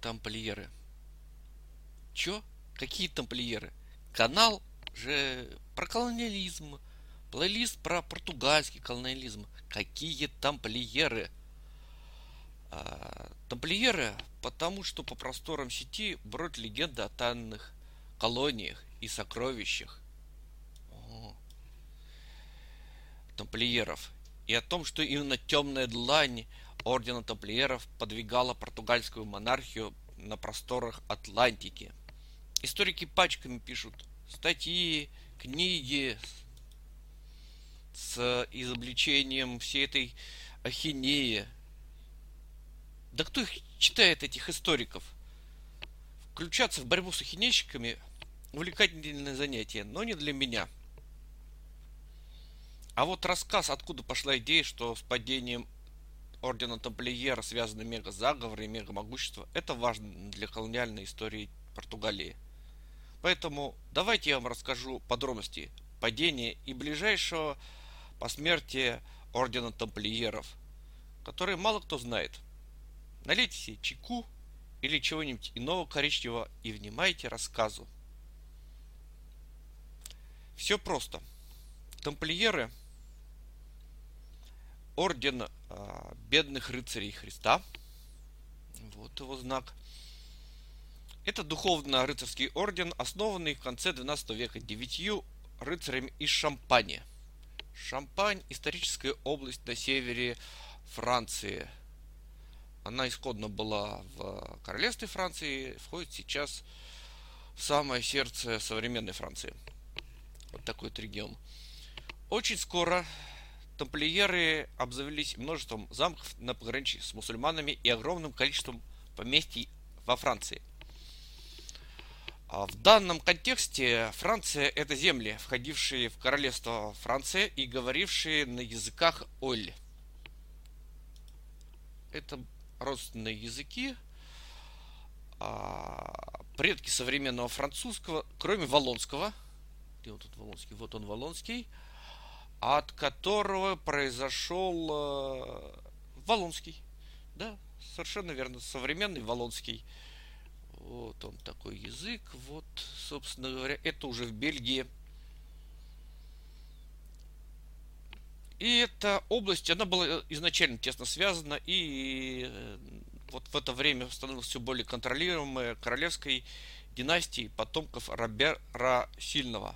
тамплиеры. Чё? Какие тамплиеры? Канал же про колониализм, плейлист про португальский колониализм. Какие тамплиеры? А, тамплиеры, потому что по просторам сети бродит легенда о тайных колониях и сокровищах. О. Тамплиеров. И о том, что именно темная длань ордена тамплиеров подвигала португальскую монархию на просторах Атлантики. Историки пачками пишут статьи, книги с изобличением всей этой ахинеи. Да кто их читает, этих историков? Включаться в борьбу с ахинейщиками – увлекательное занятие, но не для меня. А вот рассказ, откуда пошла идея, что с падением ордена Тамплиера связаны мега-заговоры и мега-могущество, это важно для колониальной истории Португалии. Поэтому давайте я вам расскажу подробности падения и ближайшего посмертия ордена Тамплиеров, которые мало кто знает. Налейте себе чайку или чего-нибудь иного коричневого и внимайте рассказу. Все просто. Тамплиеры – орден а, бедных рыцарей Христа. Вот его знак. Это духовно-рыцарский орден, основанный в конце 12 века девятью рыцарями из Шампани. Шампань – историческая область на севере Франции. Она исходно была в королевстве Франции, входит сейчас в самое сердце современной Франции. Вот такой вот регион. Очень скоро тамплиеры обзавелись множеством замков на пограничье с мусульманами и огромным количеством поместий во Франции. А в данном контексте Франция – это земли, входившие в королевство Франция и говорившие на языках Оль. Это родственные языки, а, предки современного французского, кроме Волонского. Где вот тут Волонский? Вот он Волонский. От которого произошел э, Волонский. Да, совершенно верно. Современный Волонский. Вот он такой язык. Вот, собственно говоря, это уже в Бельгии. И эта область, она была изначально тесно связана, и э, вот в это время становилась все более контролируемой королевской династией потомков Робера Сильного,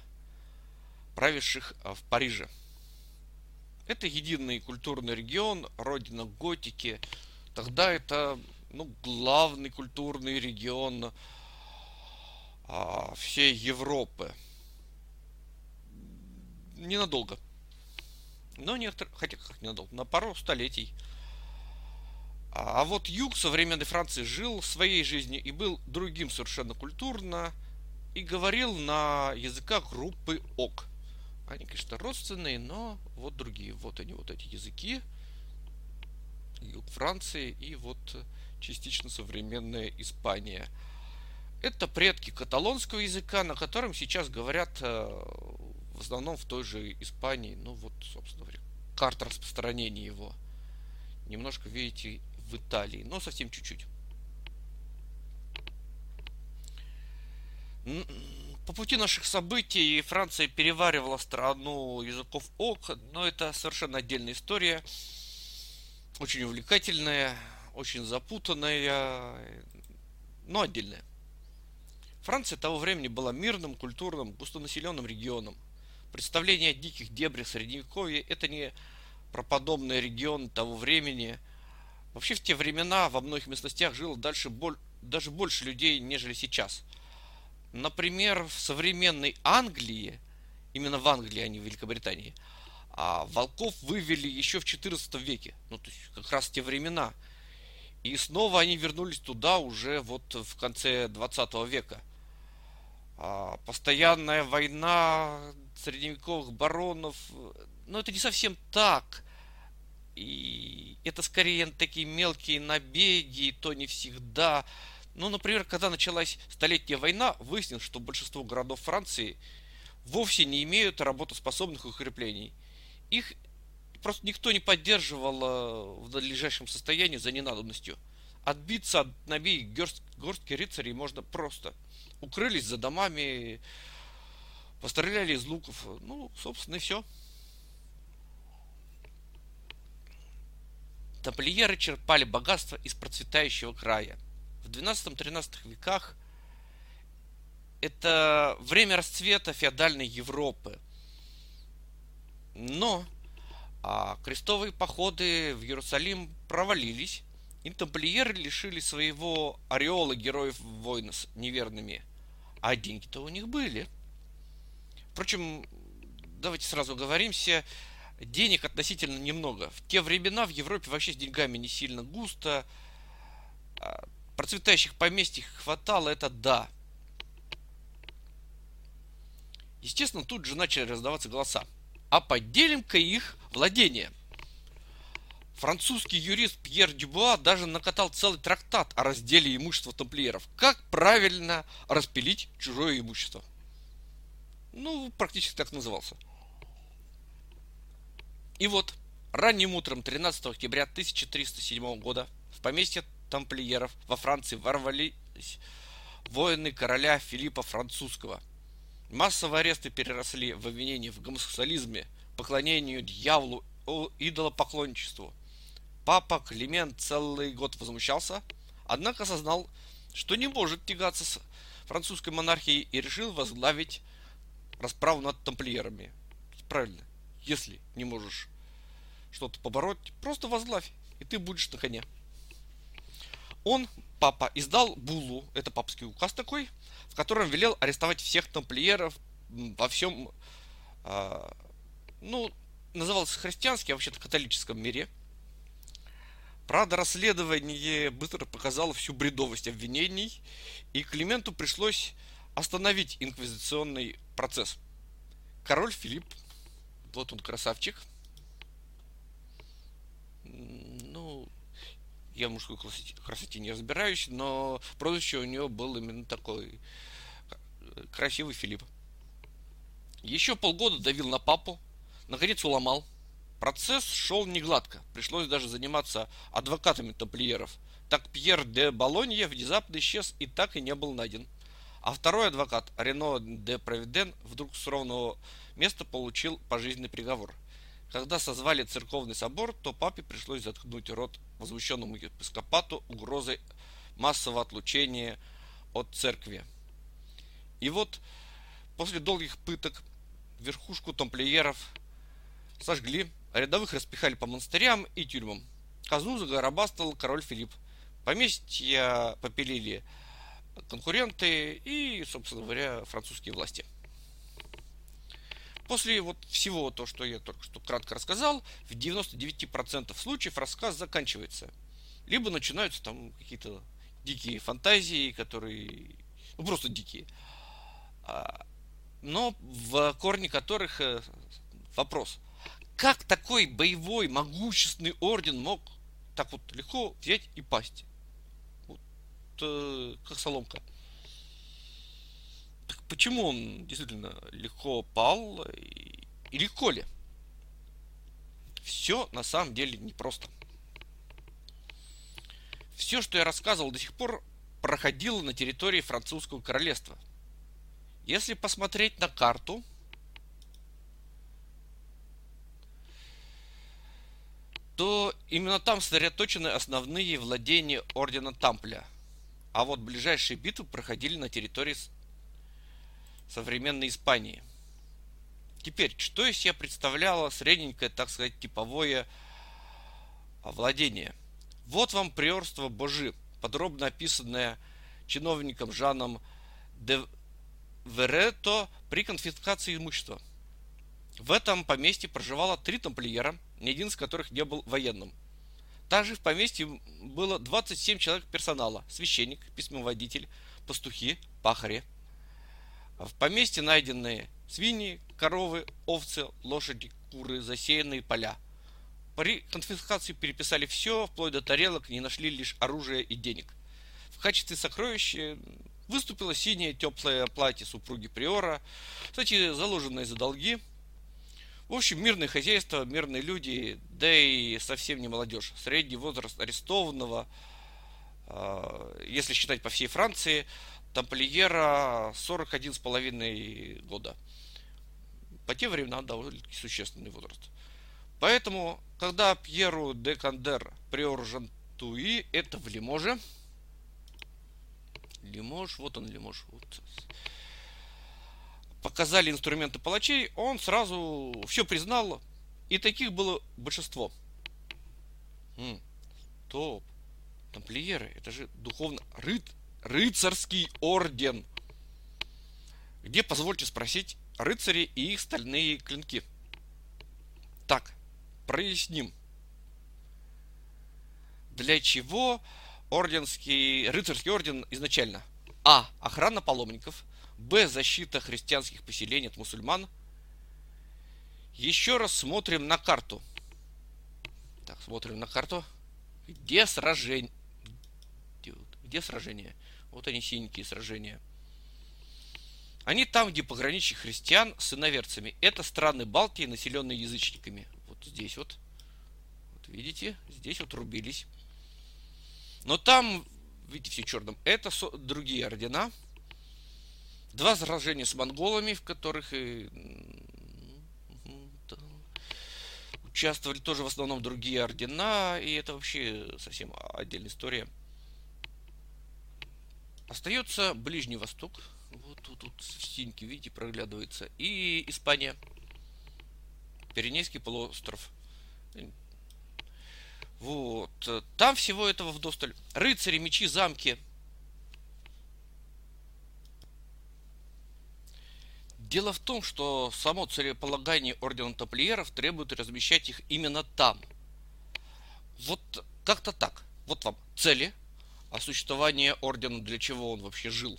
правивших э, в Париже. Это единый культурный регион, родина готики. Тогда это ну, главный культурный регион а, всей Европы. Ненадолго. Но некоторые, хотя как ненадолго, на пару столетий. А, а вот юг современной Франции жил своей жизнью и был другим совершенно культурно и говорил на языках группы ОК. Они, конечно, родственные, но вот другие. Вот они, вот эти языки. Юг Франции и вот частично современная Испания. Это предки каталонского языка, на котором сейчас говорят э, в основном в той же Испании. Ну вот, собственно говоря, карта распространения его. Немножко, видите, в Италии, но совсем чуть-чуть. По пути наших событий Франция переваривала страну языков ОК, но это совершенно отдельная история, очень увлекательная очень запутанная, но отдельная. Франция того времени была мирным, культурным, густонаселенным регионом. Представление о диких дебрях Средневековья – это не про подобный регион того времени. Вообще в те времена во многих местностях жило дальше, даже больше людей, нежели сейчас. Например, в современной Англии, именно в Англии, а не в Великобритании, а волков вывели еще в XIV веке. Ну, то есть как раз те времена – и снова они вернулись туда уже вот в конце 20 века. А, постоянная война средневековых баронов, ну это не совсем так. И это скорее такие мелкие набеги, и то не всегда. Ну, например, когда началась Столетняя война, выяснилось, что большинство городов Франции вовсе не имеют работоспособных укреплений. Их просто никто не поддерживал э, в надлежащем состоянии за ненадобностью. отбиться от набей горст, горстки рыцарей можно просто. Укрылись за домами, постреляли из луков. Ну, собственно, и все. Тамплиеры черпали богатство из процветающего края. В 12-13 веках это время расцвета феодальной Европы. Но а крестовые походы в Иерусалим провалились, и тамплиеры лишили своего ореола героев войны с неверными. А деньги-то у них были. Впрочем, давайте сразу говоримся, денег относительно немного. В те времена в Европе вообще с деньгами не сильно густо. Процветающих поместьев хватало, это да. Естественно, тут же начали раздаваться голоса. А поделим-ка их владение. Французский юрист Пьер Дюбуа даже накатал целый трактат о разделе имущества тамплиеров. Как правильно распилить чужое имущество. Ну, практически так назывался. И вот, ранним утром 13 октября 1307 года в поместье тамплиеров во Франции ворвались воины короля Филиппа Французского – Массовые аресты переросли в обвинения в гомосексуализме, поклонению дьяволу, идолопоклонничеству. Папа Климент целый год возмущался, однако осознал, что не может тягаться с французской монархией и решил возглавить расправу над тамплиерами. Правильно, если не можешь что-то побороть, просто возглавь, и ты будешь на коне. Он, папа, издал буллу, это папский указ такой, в котором велел арестовать всех тамплиеров во всем, э, ну, назывался христианский, а вообще-то католическом мире. Правда, расследование быстро показало всю бредовость обвинений, и Клименту пришлось остановить инквизиционный процесс. Король Филипп, вот он красавчик, ну, я в мужской красоте не разбираюсь, но прозвище у него был именно такой э, красивый Филипп. Еще полгода давил на папу, наконец уломал. Процесс шел не гладко, пришлось даже заниматься адвокатами тамплиеров. Так Пьер де Болонье внезапно исчез и так и не был найден. А второй адвокат, Рено де Провиден, вдруг с ровного места получил пожизненный приговор – когда созвали церковный собор, то папе пришлось заткнуть рот возмущенному епископату угрозой массового отлучения от церкви. И вот после долгих пыток верхушку тамплиеров сожгли, а рядовых распихали по монастырям и тюрьмам. Казну загоробастал король Филипп. Поместья попилили конкуренты и, собственно говоря, французские власти. После вот всего то, что я только что кратко рассказал, в 99% случаев рассказ заканчивается. Либо начинаются там какие-то дикие фантазии, которые... Ну, просто дикие. А, но в корне которых э, вопрос. Как такой боевой, могущественный орден мог так вот легко взять и пасть? Вот, э, как соломка. Так почему он действительно легко пал и, и легко ли? Все на самом деле непросто. Все, что я рассказывал до сих пор, проходило на территории французского королевства. Если посмотреть на карту, то именно там сосредоточены основные владения ордена Тампля. А вот ближайшие битвы проходили на территории современной Испании. Теперь, что из себя представляло средненькое, так сказать, типовое владение? Вот вам приорство Божи, подробно описанное чиновником Жаном де Верето при конфискации имущества. В этом поместье проживало три тамплиера, ни один из которых не был военным. Также в поместье было 27 человек персонала, священник, письмоводитель, пастухи, пахари – в поместье найдены свиньи, коровы, овцы, лошади, куры, засеянные поля. При конфискации переписали все, вплоть до тарелок, не нашли лишь оружие и денег. В качестве сокровища выступило синее теплое платье супруги Приора, кстати, заложенное за долги. В общем, мирное хозяйство, мирные люди, да и совсем не молодежь. Средний возраст арестованного а, если считать по всей Франции, тамплиера 41,5 года. По те времена довольно существенный возраст. Поэтому, когда Пьеру де Кандер приор Жантуи, это в Лиможе, Лимож, вот он Лимож, вот. показали инструменты палачей, он сразу все признал, и таких было большинство. М, топ. Тамплиеры, это же духовно ры, рыцарский орден. Где, позвольте спросить, рыцари и их стальные клинки? Так, проясним. Для чего орденский, рыцарский орден изначально? А. Охрана паломников. Б. Защита христианских поселений от мусульман. Еще раз смотрим на карту. Так, смотрим на карту. Где сражение? Где, сражения? Вот они синенькие сражения. Они там, где пограничье христиан с иноверцами. Это страны Балтии, населенные язычниками. Вот здесь вот. Вот видите, здесь вот рубились. Но там, видите, все черным. Это другие ордена. Два сражения с монголами, в которых и участвовали тоже в основном другие ордена, и это вообще совсем отдельная история. Остается Ближний Восток. Вот тут, тут синьке, видите, проглядывается. И Испания. Пиренейский полуостров. Вот. Там всего этого в досталь. Рыцари, мечи, замки. Дело в том, что само целеполагание Ордена Тамплиеров требует размещать их именно там. Вот как-то так. Вот вам цели, а существование Ордена, для чего он вообще жил.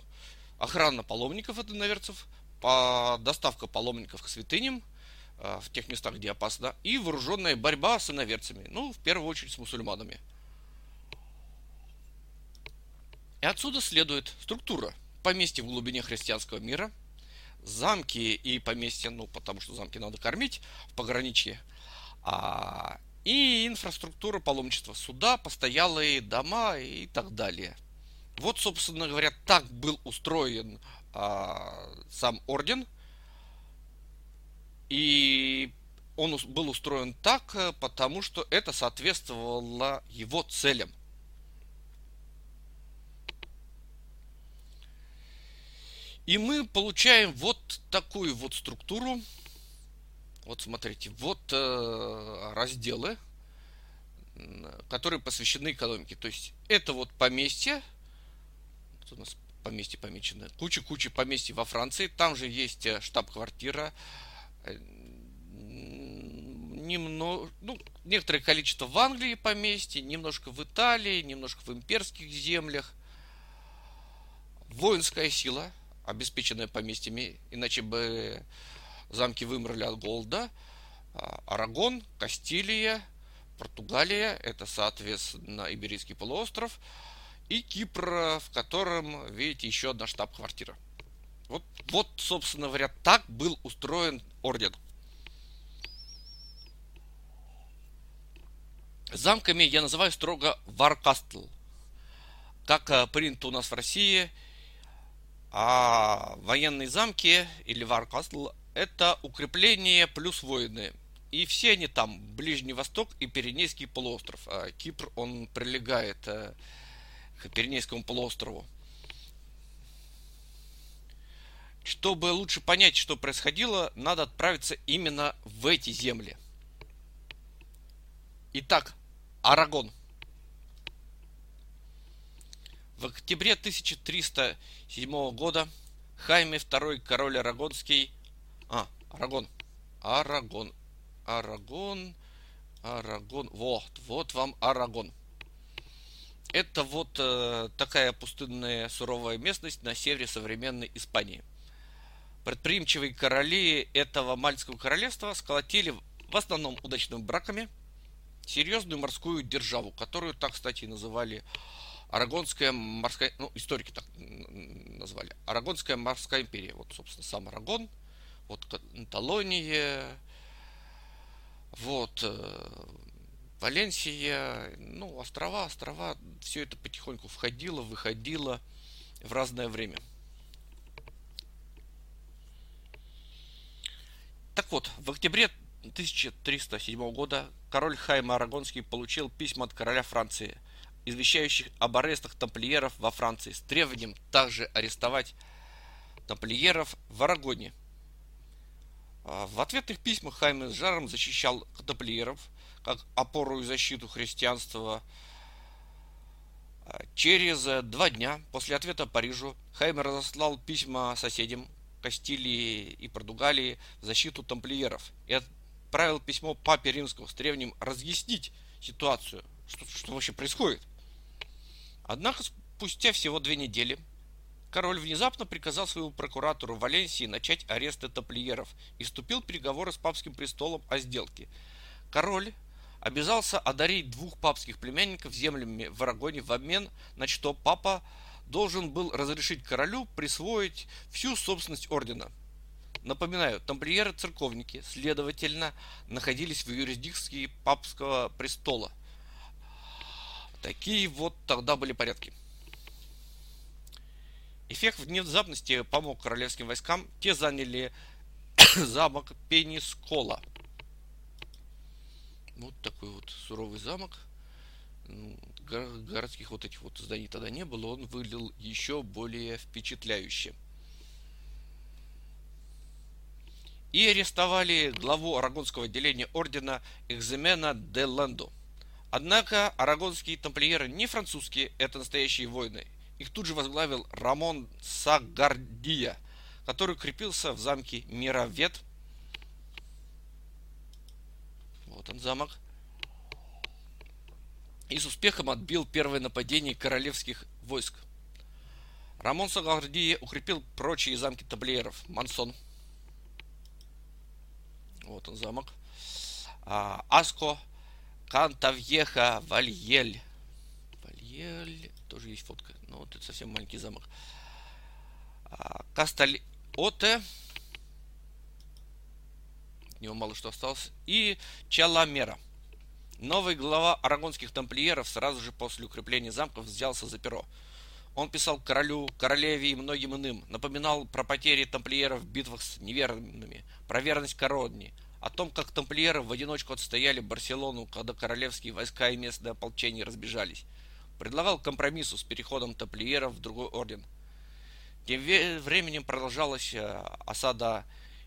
Охрана паломников от иноверцев, по доставка паломников к святыням – Э, в тех местах, где опасно, и вооруженная борьба с иноверцами, ну, в первую очередь с мусульманами. И отсюда следует структура поместья в глубине христианского мира, замки и поместья, ну, потому что замки надо кормить в пограничье, а, и инфраструктура паломничества, суда, постоялые дома и так далее. Вот, собственно говоря, так был устроен а, сам орден – и он был устроен так, э, потому что это соответствовало его целям. И мы получаем вот такую вот структуру. Вот смотрите, вот э, разделы, которые посвящены экономике. То есть это вот поместье, у нас поместье помечено, куча-куча поместьй во Франции, там же есть э, штаб-квартира, немного, ну, некоторое количество в Англии поместье, немножко в Италии, немножко в имперских землях. Воинская сила, обеспеченная поместьями, иначе бы замки вымерли от голода. А, Арагон, Кастилия, Португалия, это, соответственно, Иберийский полуостров, и Кипр, в котором, видите, еще одна штаб-квартира. Вот, вот, собственно говоря, так был устроен орден. Замками я называю строго Варкастл. Как э, принято у нас в России, а военные замки или Варкастл это укрепление плюс воины. И все они там, Ближний Восток и Пиренейский полуостров. А Кипр, он прилегает э, к Пиренейскому полуострову. Чтобы лучше понять, что происходило, надо отправиться именно в эти земли. Итак, Арагон. В октябре 1307 года Хайме II король Арагонский... А, Арагон. Арагон. Арагон. Арагон. Вот, вот вам Арагон. Это вот э, такая пустынная суровая местность на севере современной Испании – Предприимчивые короли этого Мальского королевства сколотили в основном удачными браками серьезную морскую державу, которую так, кстати, называли Арагонская морская, ну, историки так назвали, Арагонская морская империя. Вот, собственно, сам Арагон, вот Каталония, вот, э, Валенсия, ну, острова, острова, все это потихоньку входило, выходило в разное время. Так вот, в октябре 1307 года король Хайм Арагонский получил письма от короля Франции, извещающих об арестах тамплиеров во Франции с требованием также арестовать тамплиеров в Арагоне. А в ответных письмах Хайм с жаром защищал тамплиеров как опору и защиту христианства. А через два дня после ответа Парижу Хайм разослал письма соседям Кастилии и Португалии в защиту тамплиеров и отправил письмо папе римскому с требованием разъяснить ситуацию, что, что вообще происходит. Однако спустя всего две недели король внезапно приказал своему прокуратору Валенсии начать аресты тамплиеров и вступил в переговоры с папским престолом о сделке. Король обязался одарить двух папских племянников землями в Арагоне в обмен на что папа должен был разрешить королю присвоить всю собственность ордена. Напоминаю, тамплиеры-церковники, следовательно, находились в юрисдикции папского престола. Такие вот тогда были порядки. Эффект внезапности помог королевским войскам. Те заняли замок Пенискола. Вот такой вот суровый замок. Ну, городских вот этих вот зданий тогда не было, он выглядел еще более впечатляюще. И арестовали главу арагонского отделения ордена Экземена де Лендо. Однако арагонские тамплиеры не французские, это настоящие воины. Их тут же возглавил Рамон Сагардия, который крепился в замке Мировет. Вот он замок и с успехом отбил первое нападение королевских войск. Рамон Сагардия укрепил прочие замки таблиеров. Мансон. Вот он замок. А, Аско, Кантавьеха, Вальель. Вальель. Тоже есть фотка. Но вот это совсем маленький замок. А, Касталь Оте. От него мало что осталось. И Чаламера. Новый глава арагонских тамплиеров сразу же после укрепления замков взялся за перо. Он писал королю, королеве и многим иным, напоминал про потери тамплиеров в битвах с неверными, про верность короне, о том, как тамплиеры в одиночку отстояли Барселону, когда королевские войска и местное ополчение разбежались. Предлагал компромиссу с переходом тамплиеров в другой орден. Тем временем продолжалась э, осада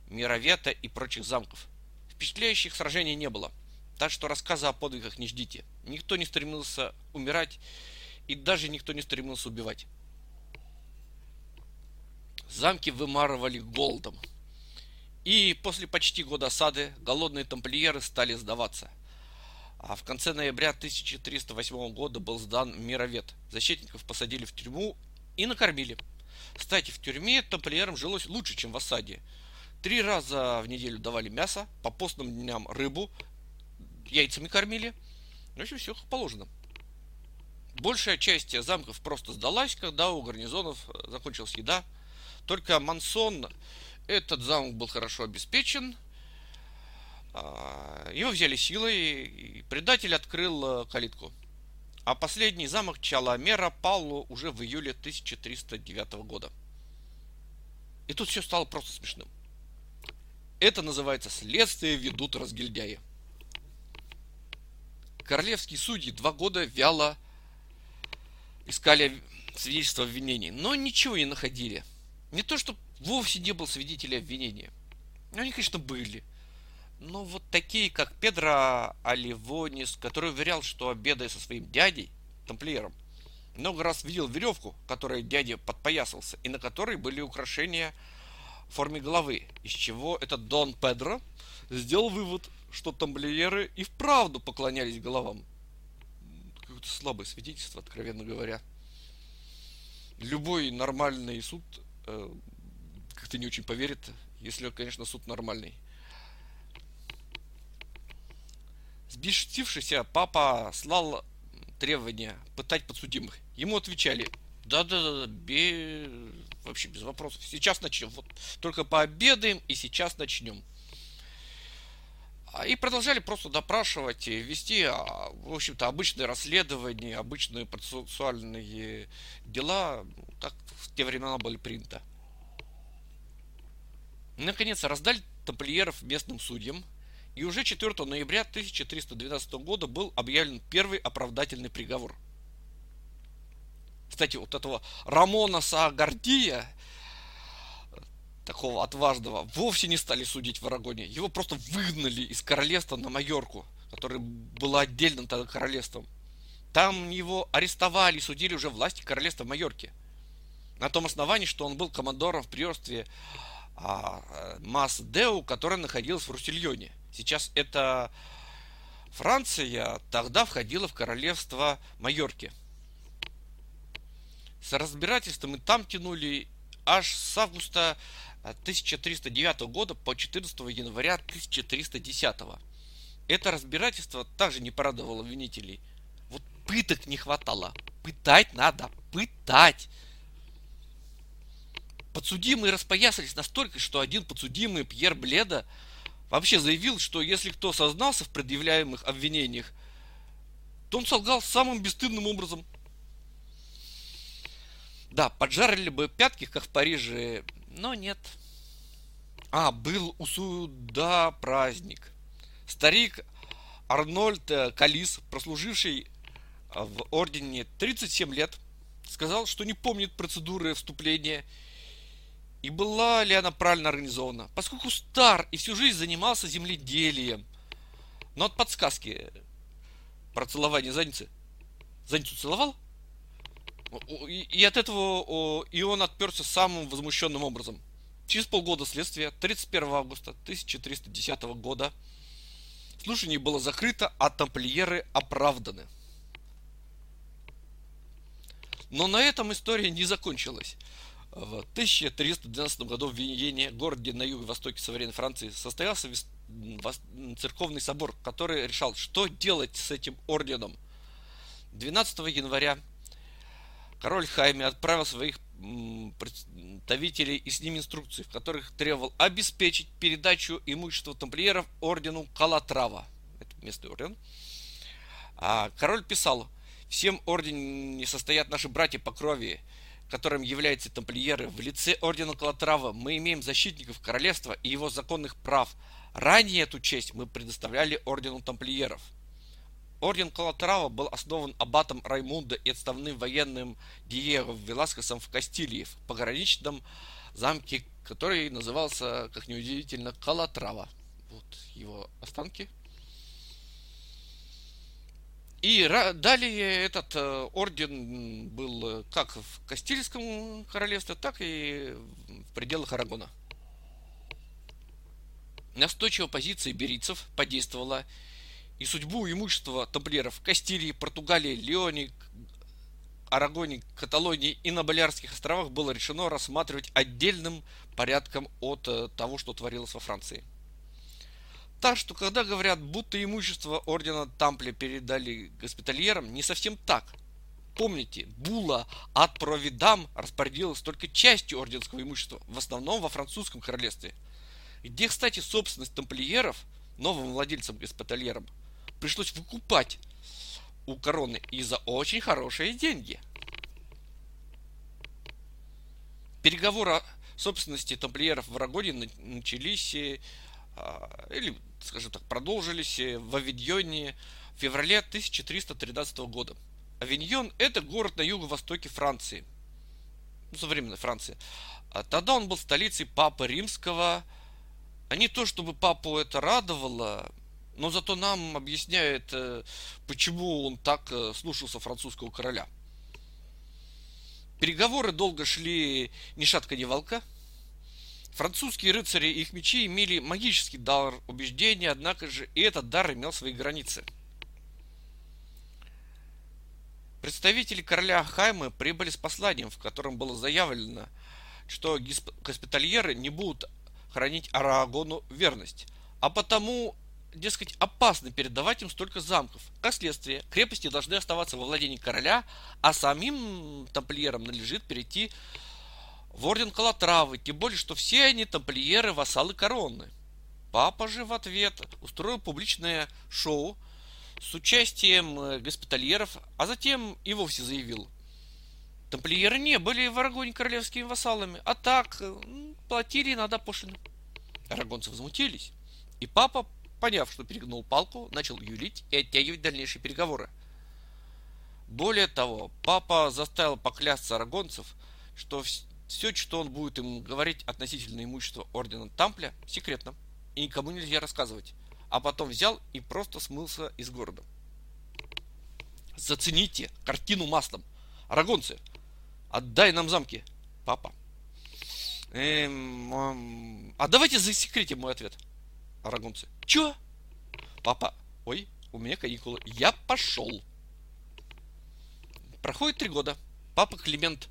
Мировета и прочих замков. Впечатляющих сражений не было – так что рассказа о подвигах не ждите. Никто не стремился умирать, и даже никто не стремился убивать. Замки вымарывали голодом. И после почти года осады голодные тамплиеры стали сдаваться. А в конце ноября 1308 года был сдан мировед. Защитников посадили в тюрьму и накормили. Кстати, в тюрьме тамплиерам жилось лучше, чем в осаде. Три раза в неделю давали мясо, по постным дням рыбу, яйцами кормили. В общем, все как положено. Большая часть замков просто сдалась, когда у гарнизонов э, закончилась еда. Только Мансон, этот замок был хорошо обеспечен. А, его взяли силой, и предатель открыл э, калитку. А последний замок Чаламера пал уже в июле 1309 года. И тут все стало просто смешным. Это называется «Следствие ведут разгильдяи» королевские судьи два года вяло искали свидетельства обвинений, но ничего не находили. Не то, что вовсе не был свидетелей обвинения. Они, конечно, были. Но вот такие, как Педро Оливонис, который уверял, что обедая со своим дядей, тамплиером, много раз видел веревку, которой дядя подпоясался, и на которой были украшения в форме головы, из чего этот Дон Педро сделал вывод, что тамблиеры и вправду поклонялись головам. Какое-то слабое свидетельство, откровенно говоря. Любой нормальный суд э, как-то не очень поверит, если, конечно, суд нормальный. Сбесившийся папа слал требования пытать подсудимых. Ему отвечали, да-да-да, бе... вообще без вопросов. Сейчас начнем. Вот только пообедаем и сейчас начнем. А, и продолжали просто допрашивать, вести, а, в общем-то, обычные расследования, обычные процессуальные дела, как в те времена были принято. Наконец, раздали тамплиеров местным судьям, и уже 4 ноября 1312 года был объявлен первый оправдательный приговор. Кстати, вот этого Рамона Саагардия, такого отважного, вовсе не стали судить в Арагоне. Его просто выгнали из королевства на Майорку, которое было отдельным тогда королевством. Там его арестовали и судили уже власти королевства Майорки. На том основании, что он был командором в приорстве а, Мас Деу, которая находилась в Русильоне. Сейчас это Франция тогда входила в королевство Майорки. С разбирательством и там тянули аж с августа 1309 года по 14 января 1310. Это разбирательство также не порадовало обвинителей. Вот пыток не хватало. Пытать надо, пытать. Подсудимые распоясались настолько, что один подсудимый Пьер Бледа вообще заявил, что если кто сознался в предъявляемых обвинениях, то он солгал самым бесстыдным образом. Да, поджарили бы пятки, как в Париже, но нет. А, был у суда праздник. Старик Арнольд э, Калис, прослуживший э, в ордене 37 лет, сказал, что не помнит процедуры вступления и была ли она правильно организована, поскольку стар и всю жизнь занимался земледелием. Но от подсказки про целование задницы. Задницу целовал? И от этого и он отперся самым возмущенным образом. Через полгода следствия, 31 августа 1310 года, слушание было закрыто, а тамплиеры оправданы. Но на этом история не закончилась. В 1312 году в Венене, городе на юго-востоке современной Франции, состоялся церковный собор, который решал, что делать с этим орденом. 12 января король Хайме отправил своих представителей и с ними инструкции, в которых требовал обеспечить передачу имущества тамплиеров ордену Калатрава. Это местный орден. А король писал, всем ордене состоят наши братья по крови, которым являются тамплиеры. В лице ордена Калатрава мы имеем защитников королевства и его законных прав. Ранее эту честь мы предоставляли ордену тамплиеров – Орден Калатрава был основан аббатом Раймундо и отставным военным Диего Веласкесом в Кастилии, в пограничном замке, который назывался, как неудивительно, Калатрава. Вот его останки. И далее этот э, орден был как в Кастильском королевстве, так и в пределах Арагона. Настойчивая позиция берийцев подействовала, и судьбу имущества тамплиеров Кастилии, Португалии, Леоне, Арагоне, Каталонии и на Балиарских островах было решено рассматривать отдельным порядком от э, того, что творилось во Франции. Так что, когда говорят, будто имущество ордена Тампли передали госпитальерам, не совсем так. Помните, Була от Провидам распорядилась только частью орденского имущества, в основном во французском королевстве, где, кстати, собственность тамплиеров новым владельцам госпитальерам пришлось выкупать у короны и за очень хорошие деньги. Переговоры о собственности тамплиеров в Арагоне начались а, или, скажем так, продолжились в Авиньоне в феврале 1313 года. Авиньон – это город на юго-востоке Франции, ну, современной Франции. А тогда он был столицей Папы Римского. А не то, чтобы папу это радовало, но зато нам объясняет, э, почему он так э, слушался французского короля. Переговоры долго шли ни шатка, ни волка. Французские рыцари и их мечи имели магический дар убеждения, однако же и этот дар имел свои границы. Представители короля Хаймы прибыли с посланием, в котором было заявлено, что госпитальеры не будут хранить Арагону верность, а потому дескать, опасно передавать им столько замков. Как следствие, крепости должны оставаться во владении короля, а самим тамплиерам надлежит перейти орден Калатравы, тем более, что все они тамплиеры вассалы короны. Папа же в ответ устроил публичное шоу с участием э, госпитальеров, а затем и вовсе заявил. Тамплиеры не были в Арагоне королевскими вассалами, а так э, платили иногда пошлины. Арагонцы возмутились, и папа, поняв, что перегнул палку, начал юлить и оттягивать дальнейшие переговоры. Более того, папа заставил поклясться арагонцев, что все, что он будет им говорить относительно имущества ордена Тампля, секретно, и никому нельзя рассказывать. А потом взял и просто смылся из города. Зацените картину маслом. Арагонцы, отдай нам замки. Папа. Эм, эм, а давайте засекретим мой ответ. Арагонцы. Чё? Папа. Ой, у меня каникулы. Я пошел. Проходит три года. Папа Климент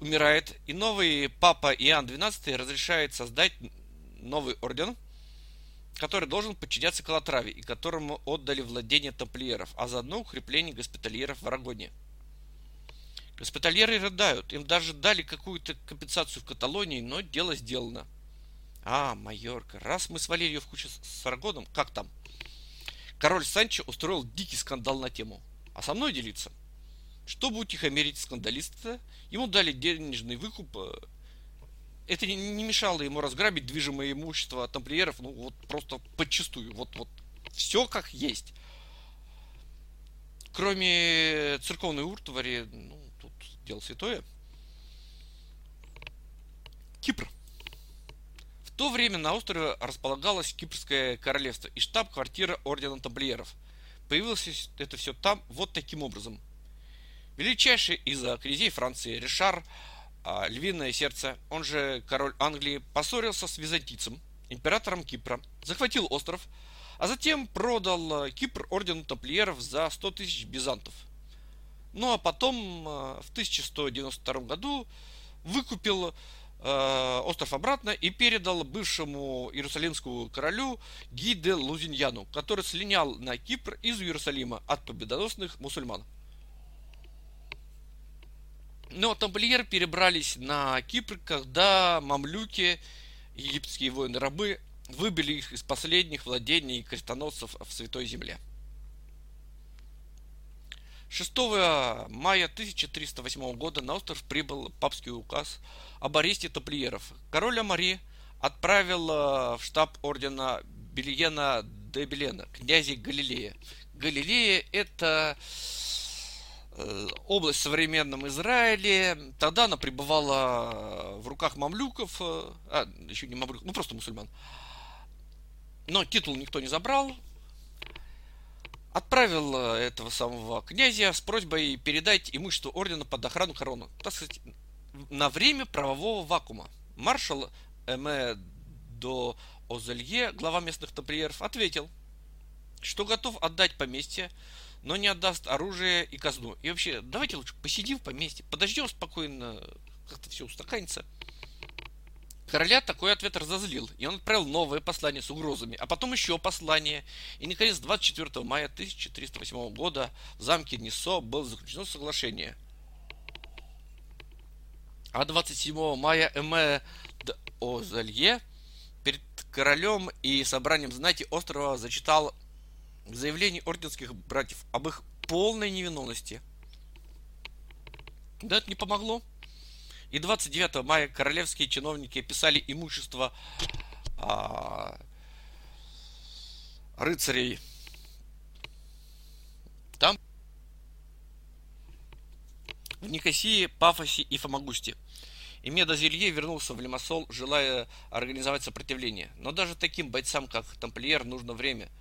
умирает, и новый папа Иоанн XII разрешает создать новый орден, который должен подчиняться Калатраве и которому отдали владение тамплиеров, а заодно укрепление госпитальеров в Арагоне. Госпитальеры рыдают, им даже дали какую-то компенсацию в Каталонии, но дело сделано. А, Майорка, раз мы свалили ее в кучу с Арагоном, как там? Король Санчо устроил дикий скандал на тему. А со мной делиться? Чтобы утихомирить скандалиста, ему дали денежный выкуп. Э, это не мешало ему разграбить движимое имущество тамплиеров, ну вот просто подчастую. Вот, вот все как есть. Кроме церковной уртвари, ну, тут дело святое. Кипр. В то время на острове располагалось Кипрское королевство и штаб-квартира ордена тамплиеров. Появилось это все там вот таким образом – Величайший из князей Франции Ришар, а, львиное сердце, он же король Англии, поссорился с византийцем, императором Кипра, захватил остров, а затем продал а, Кипр ордену тамплиеров за 100 тысяч бизантов. Ну а потом а, в 1192 году выкупил остров обратно и передал бывшему иерусалимскому королю Гиде Лузиньяну, который слинял на Кипр из Иерусалима от победоносных мусульман. Но тамплиеры перебрались на Кипр, когда мамлюки, египетские воины-рабы, выбили их из последних владений крестоносцев в Святой Земле. 6 мая 1308 года на остров прибыл папский указ об аресте тамплиеров. Король Амари отправил э, в штаб ордена Бельена де Белена, князя Галилея. Галилея это область в современном Израиле. Тогда она пребывала в руках мамлюков, э, а, еще не мамлюков, ну просто мусульман. Но титул никто не забрал. Отправил э, этого самого князя с просьбой передать имущество ордена под охрану короны. Так сказать, на время правового вакуума. Маршал Эме до Озелье, глава местных тамплиеров, ответил, что готов отдать поместье но не отдаст оружие и казну. И вообще, давайте лучше посидим в поместье, подождем спокойно, как-то все устаканится. Короля такой ответ разозлил, и он отправил новое послание с угрозами, а потом еще послание. И, наконец, 24 мая 1308 года в замке Нисо было заключено соглашение. А 27 мая Эме Озалье перед королем и собранием знати острова зачитал заявлений орденских братьев об их полной невиновности. Да это не помогло. И 29 мая королевские чиновники описали имущество а, рыцарей. Там в Никосии, Пафосе и Фомагусте. И Медозелье вернулся в Лимассол, желая организовать сопротивление. Но даже таким бойцам, как тамплиер, нужно время –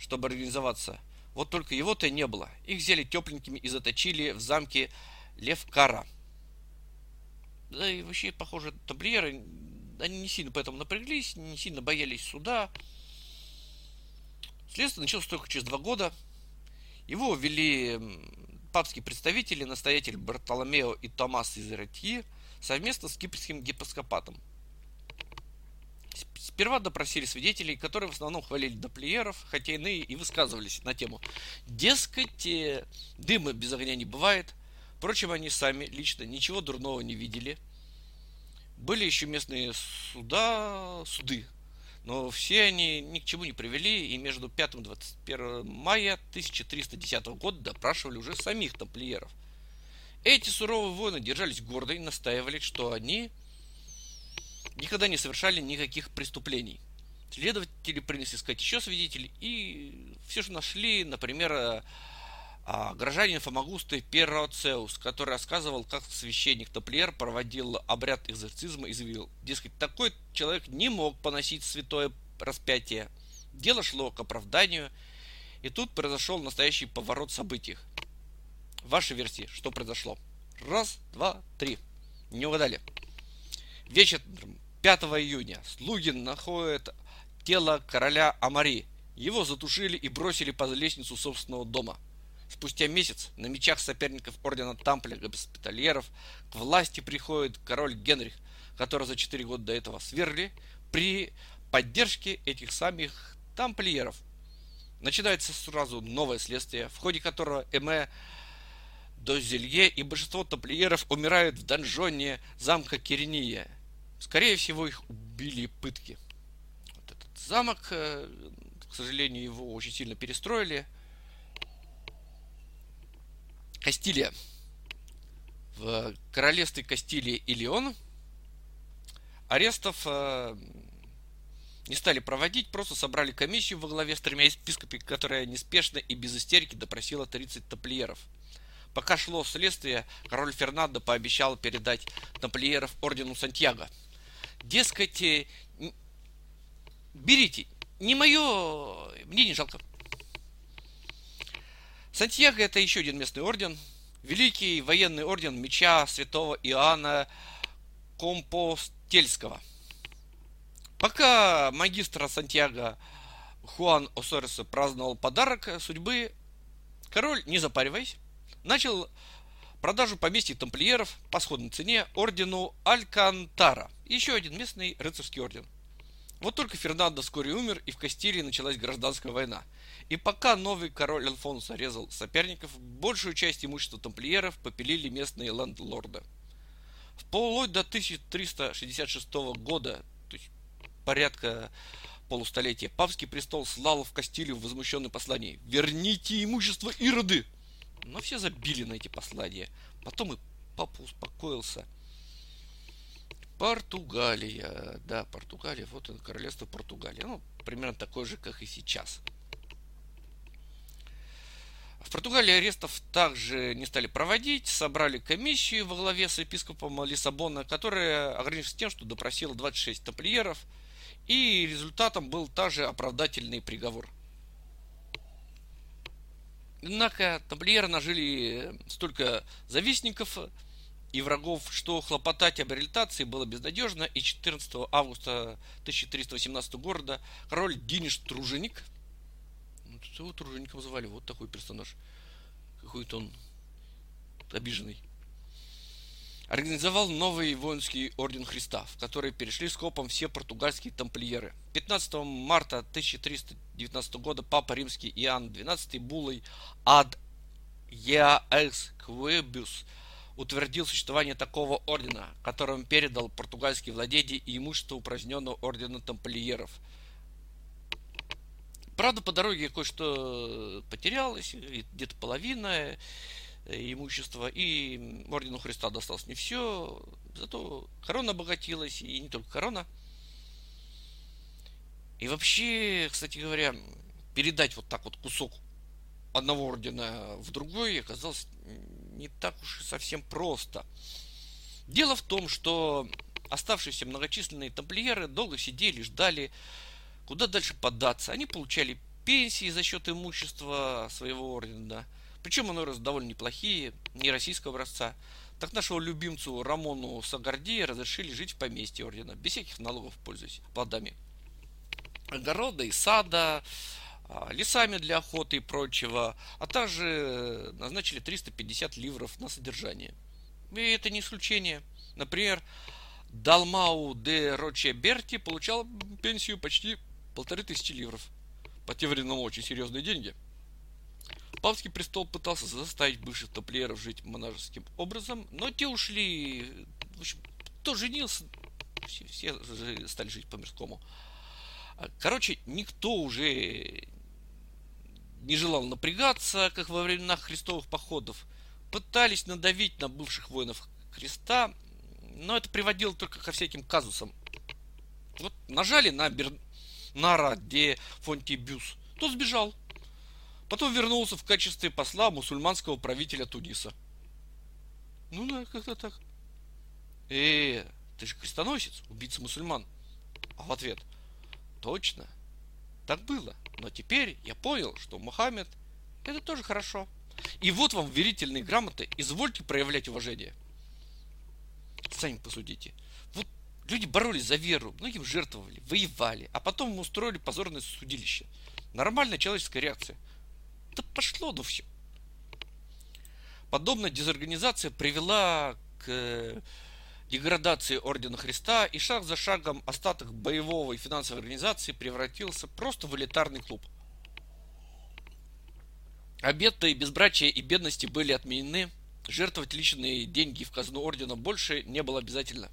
чтобы организоваться. Вот только его-то не было. Их взяли тепленькими и заточили в замке Левкара. Да и вообще, похоже, тамплиеры, они не сильно поэтому напряглись, не сильно боялись суда. Следствие началось только через два года. Его ввели папские представители, настоятель Бартоломео и Томас из Иратьи, совместно с кипрским епископатом – Сперва допросили свидетелей, которые в основном хвалили доплееров, хотя иные и высказывались на тему. Дескать, э, дыма без огня не бывает. Впрочем, они сами лично ничего дурного не видели. Были еще местные суда, суды. Но все они ни к чему не привели, и между 5 и 21 мая 1310 года допрашивали уже самих тамплиеров. Эти суровые воины держались гордо и настаивали, что они никогда не совершали никаких преступлений. Следователи принесли искать еще свидетелей, и все, что нашли, например, а, гражданин Фомагусты Перроцеус, который рассказывал, как священник Таплиер проводил обряд экзорцизма и заявил, дескать, такой человек не мог поносить святое распятие. Дело шло к оправданию, и тут произошел настоящий поворот событий. Ваши версии, что произошло? Раз, два, три. Не угадали. Вечер 5 июня слуги находят тело короля Амари. Его затушили и бросили под лестницу собственного дома – Спустя месяц на мечах соперников ордена Тампля госпитальеров к власти приходит король Генрих, который за 4 года до этого свергли при поддержке этих самих тамплиеров. Начинается сразу новое следствие, в ходе которого Эме Дозелье и большинство тамплиеров умирают в донжоне замка Кирения. Скорее всего, их убили пытки. Вот этот замок, э, к сожалению, его очень сильно перестроили – Кастилия. В королевстве Кастилии и Леон арестов э, не стали проводить, просто собрали комиссию во главе с тремя епископами, которая неспешно и без истерики допросила 30 тамплиеров. Пока шло следствие, король Фернандо пообещал передать тамплиеров ордену Сантьяго. Дескать, э, берите, не мое, мне не жалко. Сантьяго это еще один местный орден. Великий военный орден меча святого Иоанна Компостельского. Пока магистра Сантьяго Хуан Осореса праздновал подарок судьбы, король, не запариваясь, начал продажу поместья тамплиеров по сходной цене ордену Алькантара. Еще один местный рыцарский орден. Вот только Фернандо вскоре умер, и в Кастилии началась гражданская война – и пока новый король Альфонсо резал соперников, большую часть имущества тамплиеров попилили местные лендлорды. Вплоть до 1366 года, то есть порядка полустолетия, папский престол слал в Кастилию возмущенное послание «Верните имущество Ироды!» Но все забили на эти послания. Потом и папа успокоился. Португалия. Да, Португалия. Вот это королевство Португалия. Ну, примерно такое же, как и сейчас. В Португалии арестов также не стали проводить, собрали комиссию во главе с епископом Лиссабона, которая ограничилась тем, что допросила 26 тамплиеров, и результатом был также оправдательный приговор. Однако тамплиеры нажили столько завистников и врагов, что хлопотать об реабилитации было безнадежно, и 14 августа 1318 года король Диниш Труженик – его тружеником звали. Вот такой персонаж. Какой-то он обиженный. Организовал новый воинский орден Христа, в который перешли скопом все португальские тамплиеры. 15 марта 1319 года Папа Римский Иоанн XII булой Ad Eaex Quibus утвердил существование такого ордена, которым передал португальские владения и имущество упраздненного ордена тамплиеров – Правда, по дороге кое-что потерялось, где-то половина э, имущества, и Ордену Христа досталось не все, зато корона обогатилась, и не только корона. И вообще, кстати говоря, передать вот так вот кусок одного ордена в другой оказалось не так уж и совсем просто. Дело в том, что оставшиеся многочисленные тамплиеры долго сидели, ждали, Куда дальше податься? Они получали пенсии за счет имущества своего ордена. Причем оно довольно неплохие, не российского образца. Так нашего любимцу Рамону Сагарди разрешили жить в поместье ордена, без всяких налогов пользуясь плодами огорода и сада, лесами для охоты и прочего, а также назначили 350 ливров на содержание. И это не исключение. Например, Далмау де Роче Берти получал пенсию почти полторы тысячи ливров. По тем временам очень серьезные деньги. Папский престол пытался заставить бывших топлиеров жить монашеским образом, но те ушли, в общем, кто женился, все, все стали жить по-мирскому. Короче, никто уже не желал напрягаться, как во времена христовых походов. Пытались надавить на бывших воинов Христа, но это приводило только ко всяким казусам. Вот нажали на Бернара де Фонтибюс, тот сбежал. Потом вернулся в качестве посла мусульманского правителя Туниса. Ну да, как-то так. Э, ты же крестоносец, убийца мусульман. А в ответ, точно, так было. Но теперь я понял, что Мухаммед это тоже хорошо. И вот вам верительные грамоты, извольте проявлять уважение. Сами посудите. Вот люди боролись за веру, многим жертвовали, воевали, а потом устроили позорное судилище. Нормальная человеческая реакция. Да пошло, ну все. Подобная дезорганизация привела к деградации Ордена Христа, и шаг за шагом остаток боевого и финансовой организации превратился просто в элитарный клуб. Обеты безбрачия и бедности были отменены, жертвовать личные деньги в казну Ордена больше не было обязательно.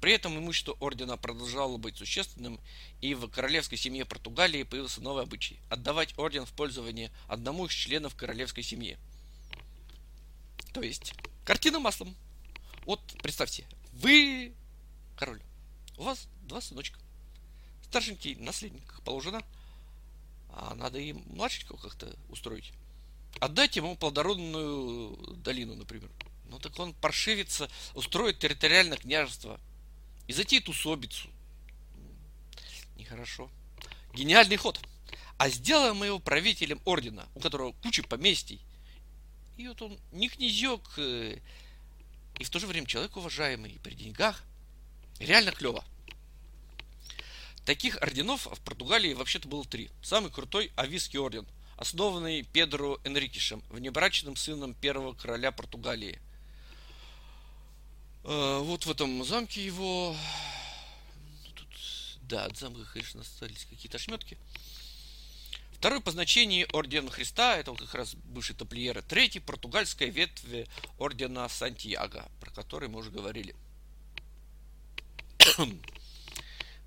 При этом имущество Ордена продолжало быть существенным, и в королевской семье Португалии появился новый обычай – отдавать Орден в пользование одному из членов королевской семьи. То есть, картина маслом – вот представьте, вы король, у вас два сыночка. Старшенький наследник, положено. А надо и младшенького как-то устроить. Отдать ему плодородную долину, например. Ну так он паршивится, устроит территориальное княжество. И затеет усобицу. Нехорошо. Гениальный ход. А сделаем мы его правителем ордена, у которого куча поместий. И вот он не князек, э, и в то же время человек уважаемый и при деньгах. Реально клево. Таких орденов в Португалии вообще-то было три. Самый крутой Авиский орден, основанный Педро Энрикишем, внебрачным сыном первого короля Португалии. Э, вот в этом замке его... Тут, да, от замка, конечно, остались какие-то ошметки. Второй по значению орден Христа, это как раз бывший тамплиеры. Третий португальская ветвь ордена Сантьяго, про который мы уже говорили.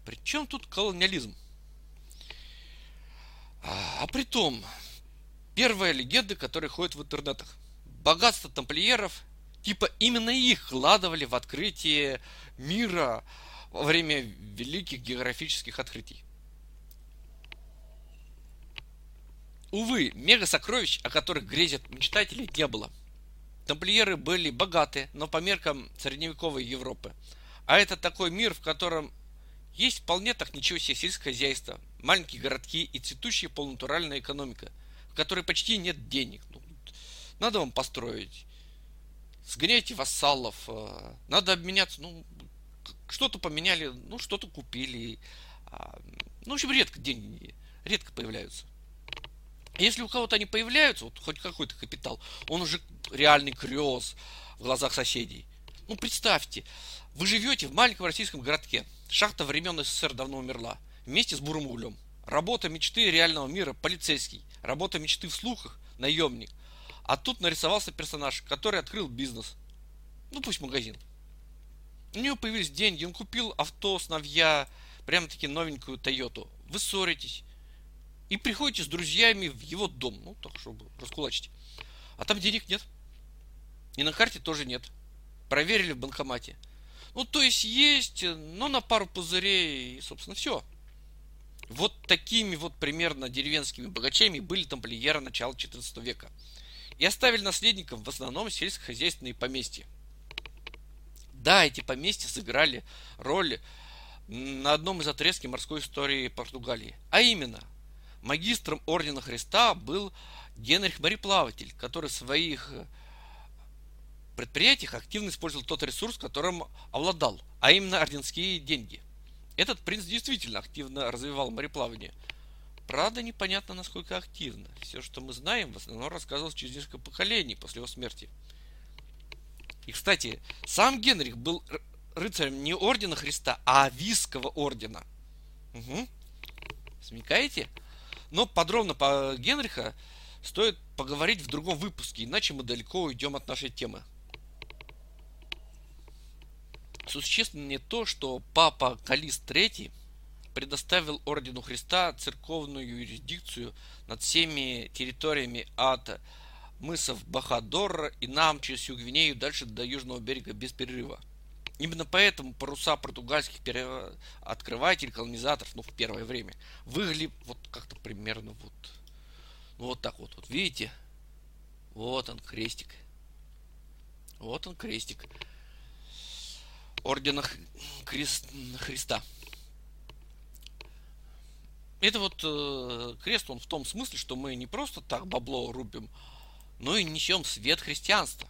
Причем тут колониализм? А, а при том, первая легенда, которая ходит в интернетах. Богатство тамплиеров, типа именно их вкладывали в открытие мира во время великих географических открытий. Увы, мега-сокровищ, о которых грезят мечтатели, не было. Тамплиеры были богаты, но по меркам средневековой Европы. А это такой мир, в котором есть вполне так ничего себе сельское хозяйство, маленькие городки и цветущая полнатуральная экономика, в которой почти нет денег. Ну, надо вам построить. Сгоняйте вассалов. Э, надо обменяться. Ну, что-то поменяли, ну, что-то купили. А, ну, в общем, редко деньги редко появляются. Если у кого-то они появляются, вот хоть какой-то капитал, он уже реальный креоз в глазах соседей. Ну, представьте, вы живете в маленьком российском городке. Шахта времен СССР давно умерла. Вместе с бурым углем. Работа мечты реального мира – полицейский. Работа мечты в слухах – наемник. А тут нарисовался персонаж, который открыл бизнес. Ну, пусть магазин. У него появились деньги, он купил авто с Навья, прямо-таки новенькую Тойоту. Вы ссоритесь и приходите с друзьями в его дом, ну, так, чтобы раскулачить. А там денег нет. И на карте тоже нет. Проверили в банкомате. Ну, то есть есть, но на пару пузырей, и, собственно, все. Вот такими вот примерно деревенскими богачами были тамплиеры начала 14 века. И оставили наследникам в основном сельскохозяйственные поместья. Да, эти поместья сыграли роль на одном из отрезков морской истории Португалии. А именно, магистром Ордена Христа был Генрих Мореплаватель, который в своих э, предприятиях активно использовал тот ресурс, которым обладал, а именно орденские деньги. Этот принц действительно активно развивал мореплавание. Правда, непонятно, насколько активно. Все, что мы знаем, в основном рассказывалось через несколько поколений после его смерти. И, кстати, сам Генрих был рыцарем не Ордена Христа, а Авийского Ордена. Угу. Смекаете? Но подробно по Генриха стоит поговорить в другом выпуске, иначе мы далеко уйдем от нашей темы. Существенно не то, что папа Калист III предоставил Ордену Христа церковную юрисдикцию над всеми территориями от мысов Бахадор и нам через всю Гвинею дальше до южного берега без перерыва. Именно поэтому паруса португальских открывателей, колонизаторов, ну, в первое время, выглядели вот как-то примерно вот, ну, вот так вот. Вот видите? Вот он, крестик. Вот он, крестик. Ордена Христ, Христа. Это вот э, крест, он в том смысле, что мы не просто так бабло рубим, но и несем свет христианства.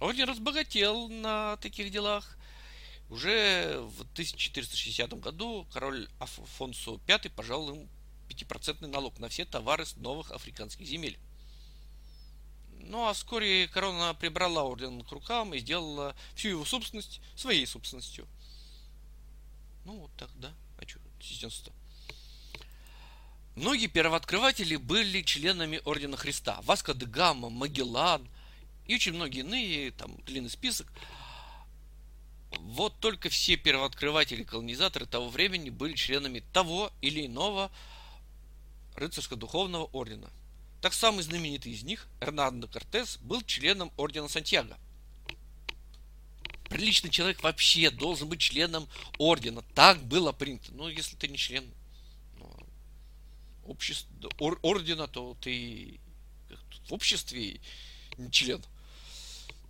Орден разбогател на таких делах. Уже в 1460 году король Афонсо V пожал им 5% налог на все товары с новых африканских земель. Ну а вскоре корона прибрала орден к рукам и сделала всю его собственность своей собственностью. Ну вот так, да? А что, стесняться Многие первооткрыватели были членами Ордена Христа. Васко де Гамма, Магеллан и очень многие иные, там длинный список. Вот только все первооткрыватели-колонизаторы того времени были членами того или иного рыцарско-духовного ордена – так самый знаменитый из них, Эрнандо Кортес, был членом Ордена Сантьяго. Приличный человек вообще должен быть членом Ордена. Так было принято. Но если ты не член ну, общества, ор, Ордена, то ты в обществе не член.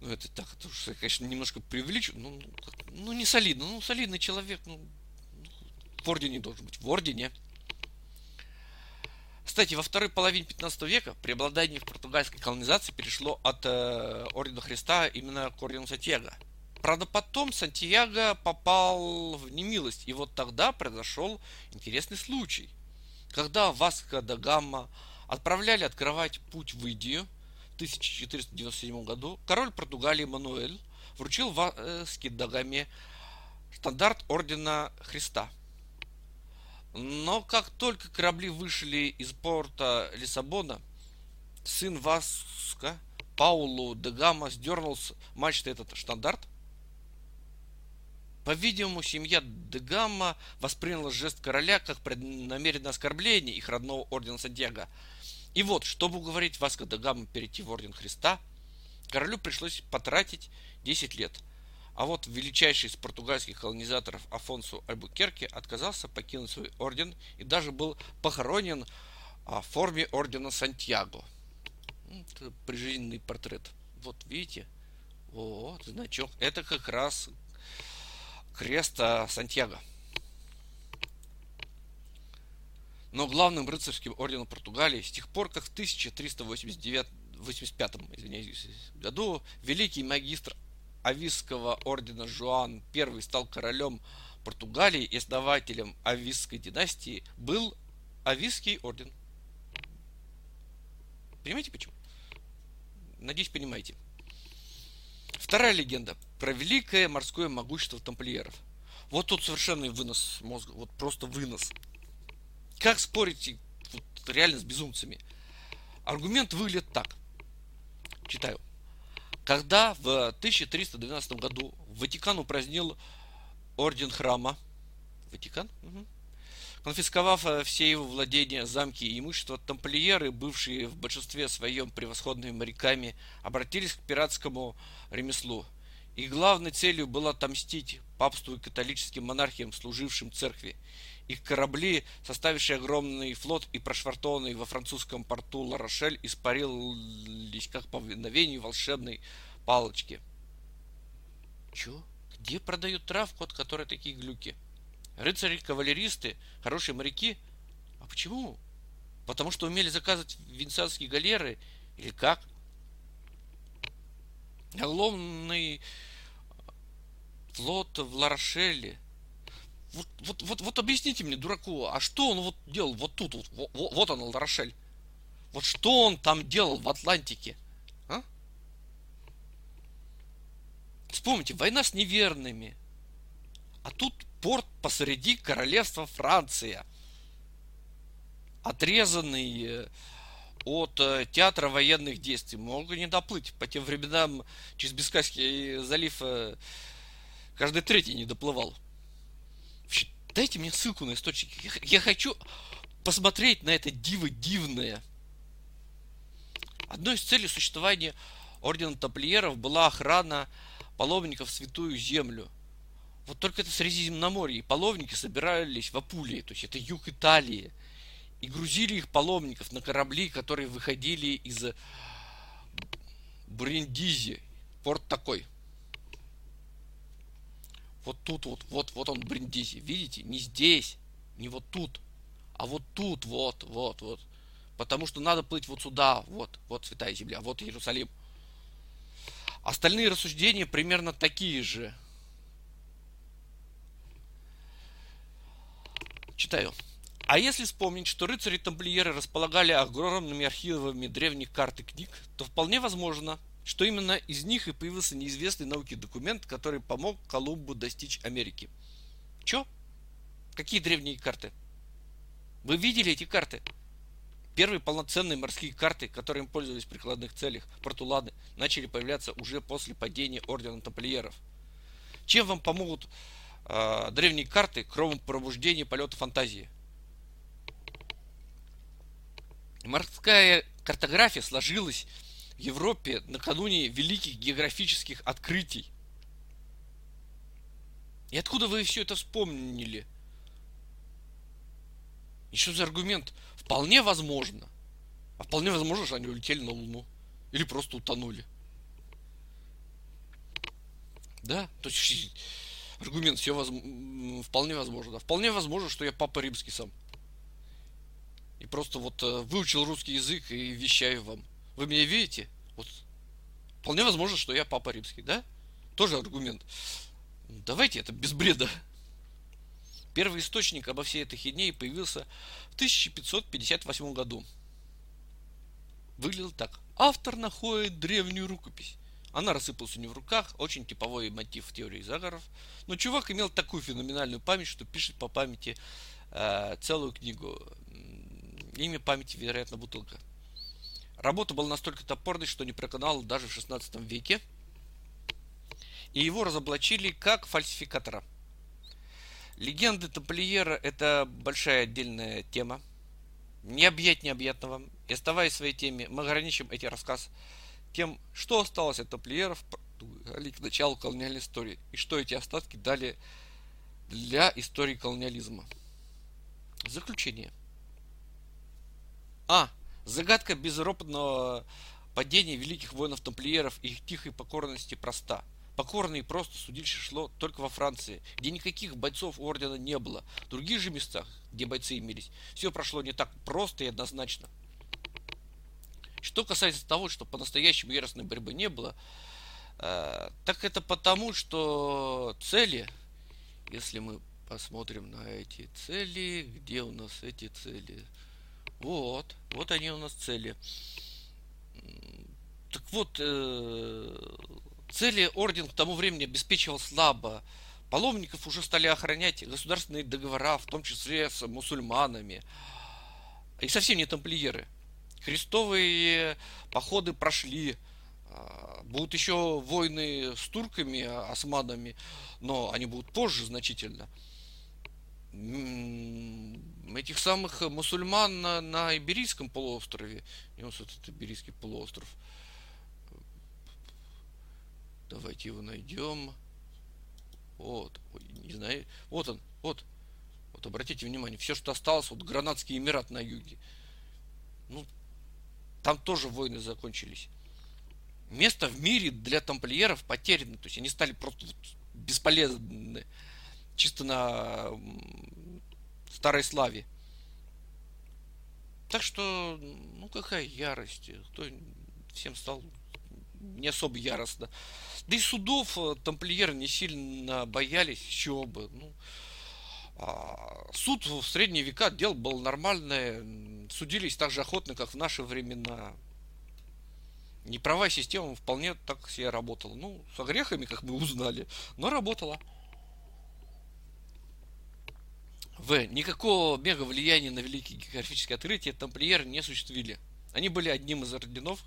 Ну, это так, это уж, конечно, немножко преувеличу. Ну, ну, не солидно. Ну, солидный человек, ну, в Ордене должен быть. В Ордене. Кстати, во второй половине 15 века преобладание в португальской колонизации перешло от э, Ордена Христа именно к Ордену Сантьяго. Правда, потом Сантьяго попал в немилость, и вот тогда произошел интересный случай. Когда Васко да Гамма отправляли открывать путь в Индию 1497 году, король Португалии Мануэль вручил Васке да Гаме стандарт Ордена Христа – но как только корабли вышли из порта Лиссабона, сын Васка, Паулу де Гама, сдернул с мачты этот штандарт. По-видимому, семья де восприняла жест короля как преднамеренное оскорбление их родного ордена Сантьяго. И вот, чтобы уговорить Васко де Гамма перейти в орден Христа, королю пришлось потратить 10 лет – а вот величайший из португальских колонизаторов Афонсу Альбукерке отказался покинуть свой орден и даже был похоронен а, в форме ордена Сантьяго. Это прижизненный портрет. Вот видите? Вот, значок. Это как раз крест Сантьяго. Но главным рыцарским орденом Португалии с тех пор, как в 1389 85 извиняюсь, году великий магистр Ависского ордена Жуан I стал королем Португалии и основателем Ависской династии, был Ависский орден. Понимаете почему? Надеюсь, понимаете. Вторая легенда про великое морское могущество тамплиеров. Вот тут совершенный вынос мозга, вот просто вынос. Как спорить вот, реально с безумцами? Аргумент выглядит так. Читаю. Когда в 1312 году Ватикан упразднил орден храма, Ватикан, угу. конфисковав э, все его владения, замки и имущество, тамплиеры, бывшие в большинстве своем превосходными моряками, обратились к пиратскому ремеслу. И главной целью было отомстить папству и католическим монархиям, служившим церкви. Их корабли, составившие огромный флот и прошвартованный во французском порту Ларошель, испарились как по мгновению волшебной палочки. Чё? Где продают травку, от которой такие глюки? Рыцари-кавалеристы, хорошие моряки? А почему? Потому что умели заказывать венецианские галеры? Или как? Огромный флот в Ларошеле – вот, вот, вот, вот объясните мне, дураку, а что он вот делал вот тут, вот, вот, вот он, Ларошель. Вот что он там делал в Атлантике? А? Вспомните, война с неверными. А тут порт посреди королевства Франция. Отрезанный э, от э, театра военных действий. Мог не доплыть. По тем временам через Бискайский залив э, каждый третий не доплывал. Дайте мне ссылку на источник. Я, я хочу посмотреть на это диво дивное. Одной из целей существования ордена тамплиеров была охрана паломников в Святую Землю. Вот только это Средиземноморье. И паломники собирались в Апулии, то есть это юг Италии. И грузили их паломников на корабли, которые выходили из Бриндизи. Порт такой. Вот тут вот, вот, вот он Бриндизи. Видите? Не здесь, не вот тут, а вот тут, вот, вот, вот. Потому что надо плыть вот сюда, вот, вот Святая Земля, вот Иерусалим. Остальные рассуждения примерно такие же. Читаю. А если вспомнить, что рыцари-тамплиеры располагали огромными архивами древних карт и книг, то вполне возможно, что именно из них и появился неизвестный науке документ, который помог Колумбу достичь Америки. Чё? Какие древние карты? Вы видели эти карты? Первые полноценные морские карты, которыми пользовались в прикладных целях, портуланы, начали появляться уже после падения Ордена Тамплиеров. Чем вам помогут э, древние карты, кроме пробуждения полета фантазии? Морская картография сложилась в Европе накануне великих географических открытий. И откуда вы все это вспомнили? Что за аргумент? Вполне возможно. А вполне возможно, что они улетели на Луну. Или просто утонули. Да? То есть аргумент все воз... вполне возможно. Вполне возможно, что я папа римский сам. И просто вот э, выучил русский язык и вещаю вам. Вы меня видите? Вот. Вполне возможно, что я папа римский, да? Тоже аргумент. Давайте это без бреда. Первый источник обо всей этой хидне появился в 1558 году. Выглядел так. Автор находит древнюю рукопись. Она рассыпалась у него в руках, очень типовой мотив в теории заговоров. Но чувак имел такую феноменальную память, что пишет по памяти э, целую книгу. Имя памяти, вероятно, бутылка. Работа была настолько топорной, что не проканала даже в 16 веке. И его разоблачили как фальсификатора – Легенды Тамплиера – это большая отдельная тема. Не объять необъятного. И оставаясь в своей теме, мы ограничим эти рассказ тем, что осталось от тамплиеров к началу колониальной истории. И что эти остатки дали для истории колониализма. Заключение. А. Загадка безропотного падения великих воинов-тамплиеров и их тихой покорности проста – Покорно и просто судилище шло только во Франции, где никаких бойцов ордена не было. В других же местах, где бойцы имелись, все прошло не так просто и однозначно. Что касается того, что по-настоящему яростной борьбы не было, э, так это потому, что цели, если мы посмотрим на эти цели, где у нас эти цели? Вот, вот они у нас цели. Так вот, э, Цели орден к тому времени обеспечивал слабо. Паломников уже стали охранять государственные договора, в том числе с мусульманами. И совсем не тамплиеры. Крестовые походы прошли. А, будут еще войны с турками, османами, но они будут позже значительно. Этих самых мусульман на, на Иберийском полуострове, и вот этот Иберийский полуостров – Давайте его найдем. Вот. Ой, не знаю. Вот он. Вот. Вот обратите внимание. Все, что осталось, вот Гранадский Эмират на юге. Ну, там тоже войны закончились. Место в мире для тамплиеров потеряно. То есть они стали просто бесполезны. Чисто на старой славе. Так что, ну какая ярость. Кто всем стал не особо яростно. Да и судов э, тамплиеры не сильно боялись, чего бы. Ну, а, суд в средние века дел был нормальное, судились так же охотно, как в наши времена. Неправая система вполне так себе работала. Ну, со грехами, как мы узнали, но работала. В. Никакого мега влияния на великие географические открытия тамплиеры не осуществили. Они были одним из орденов,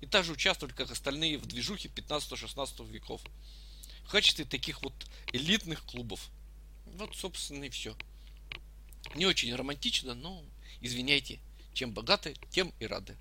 и также участвовали, как остальные, в движухе 15-16 веков. В качестве таких вот элитных клубов. Вот, собственно, и все. Не очень романтично, но извиняйте. Чем богаты, тем и рады.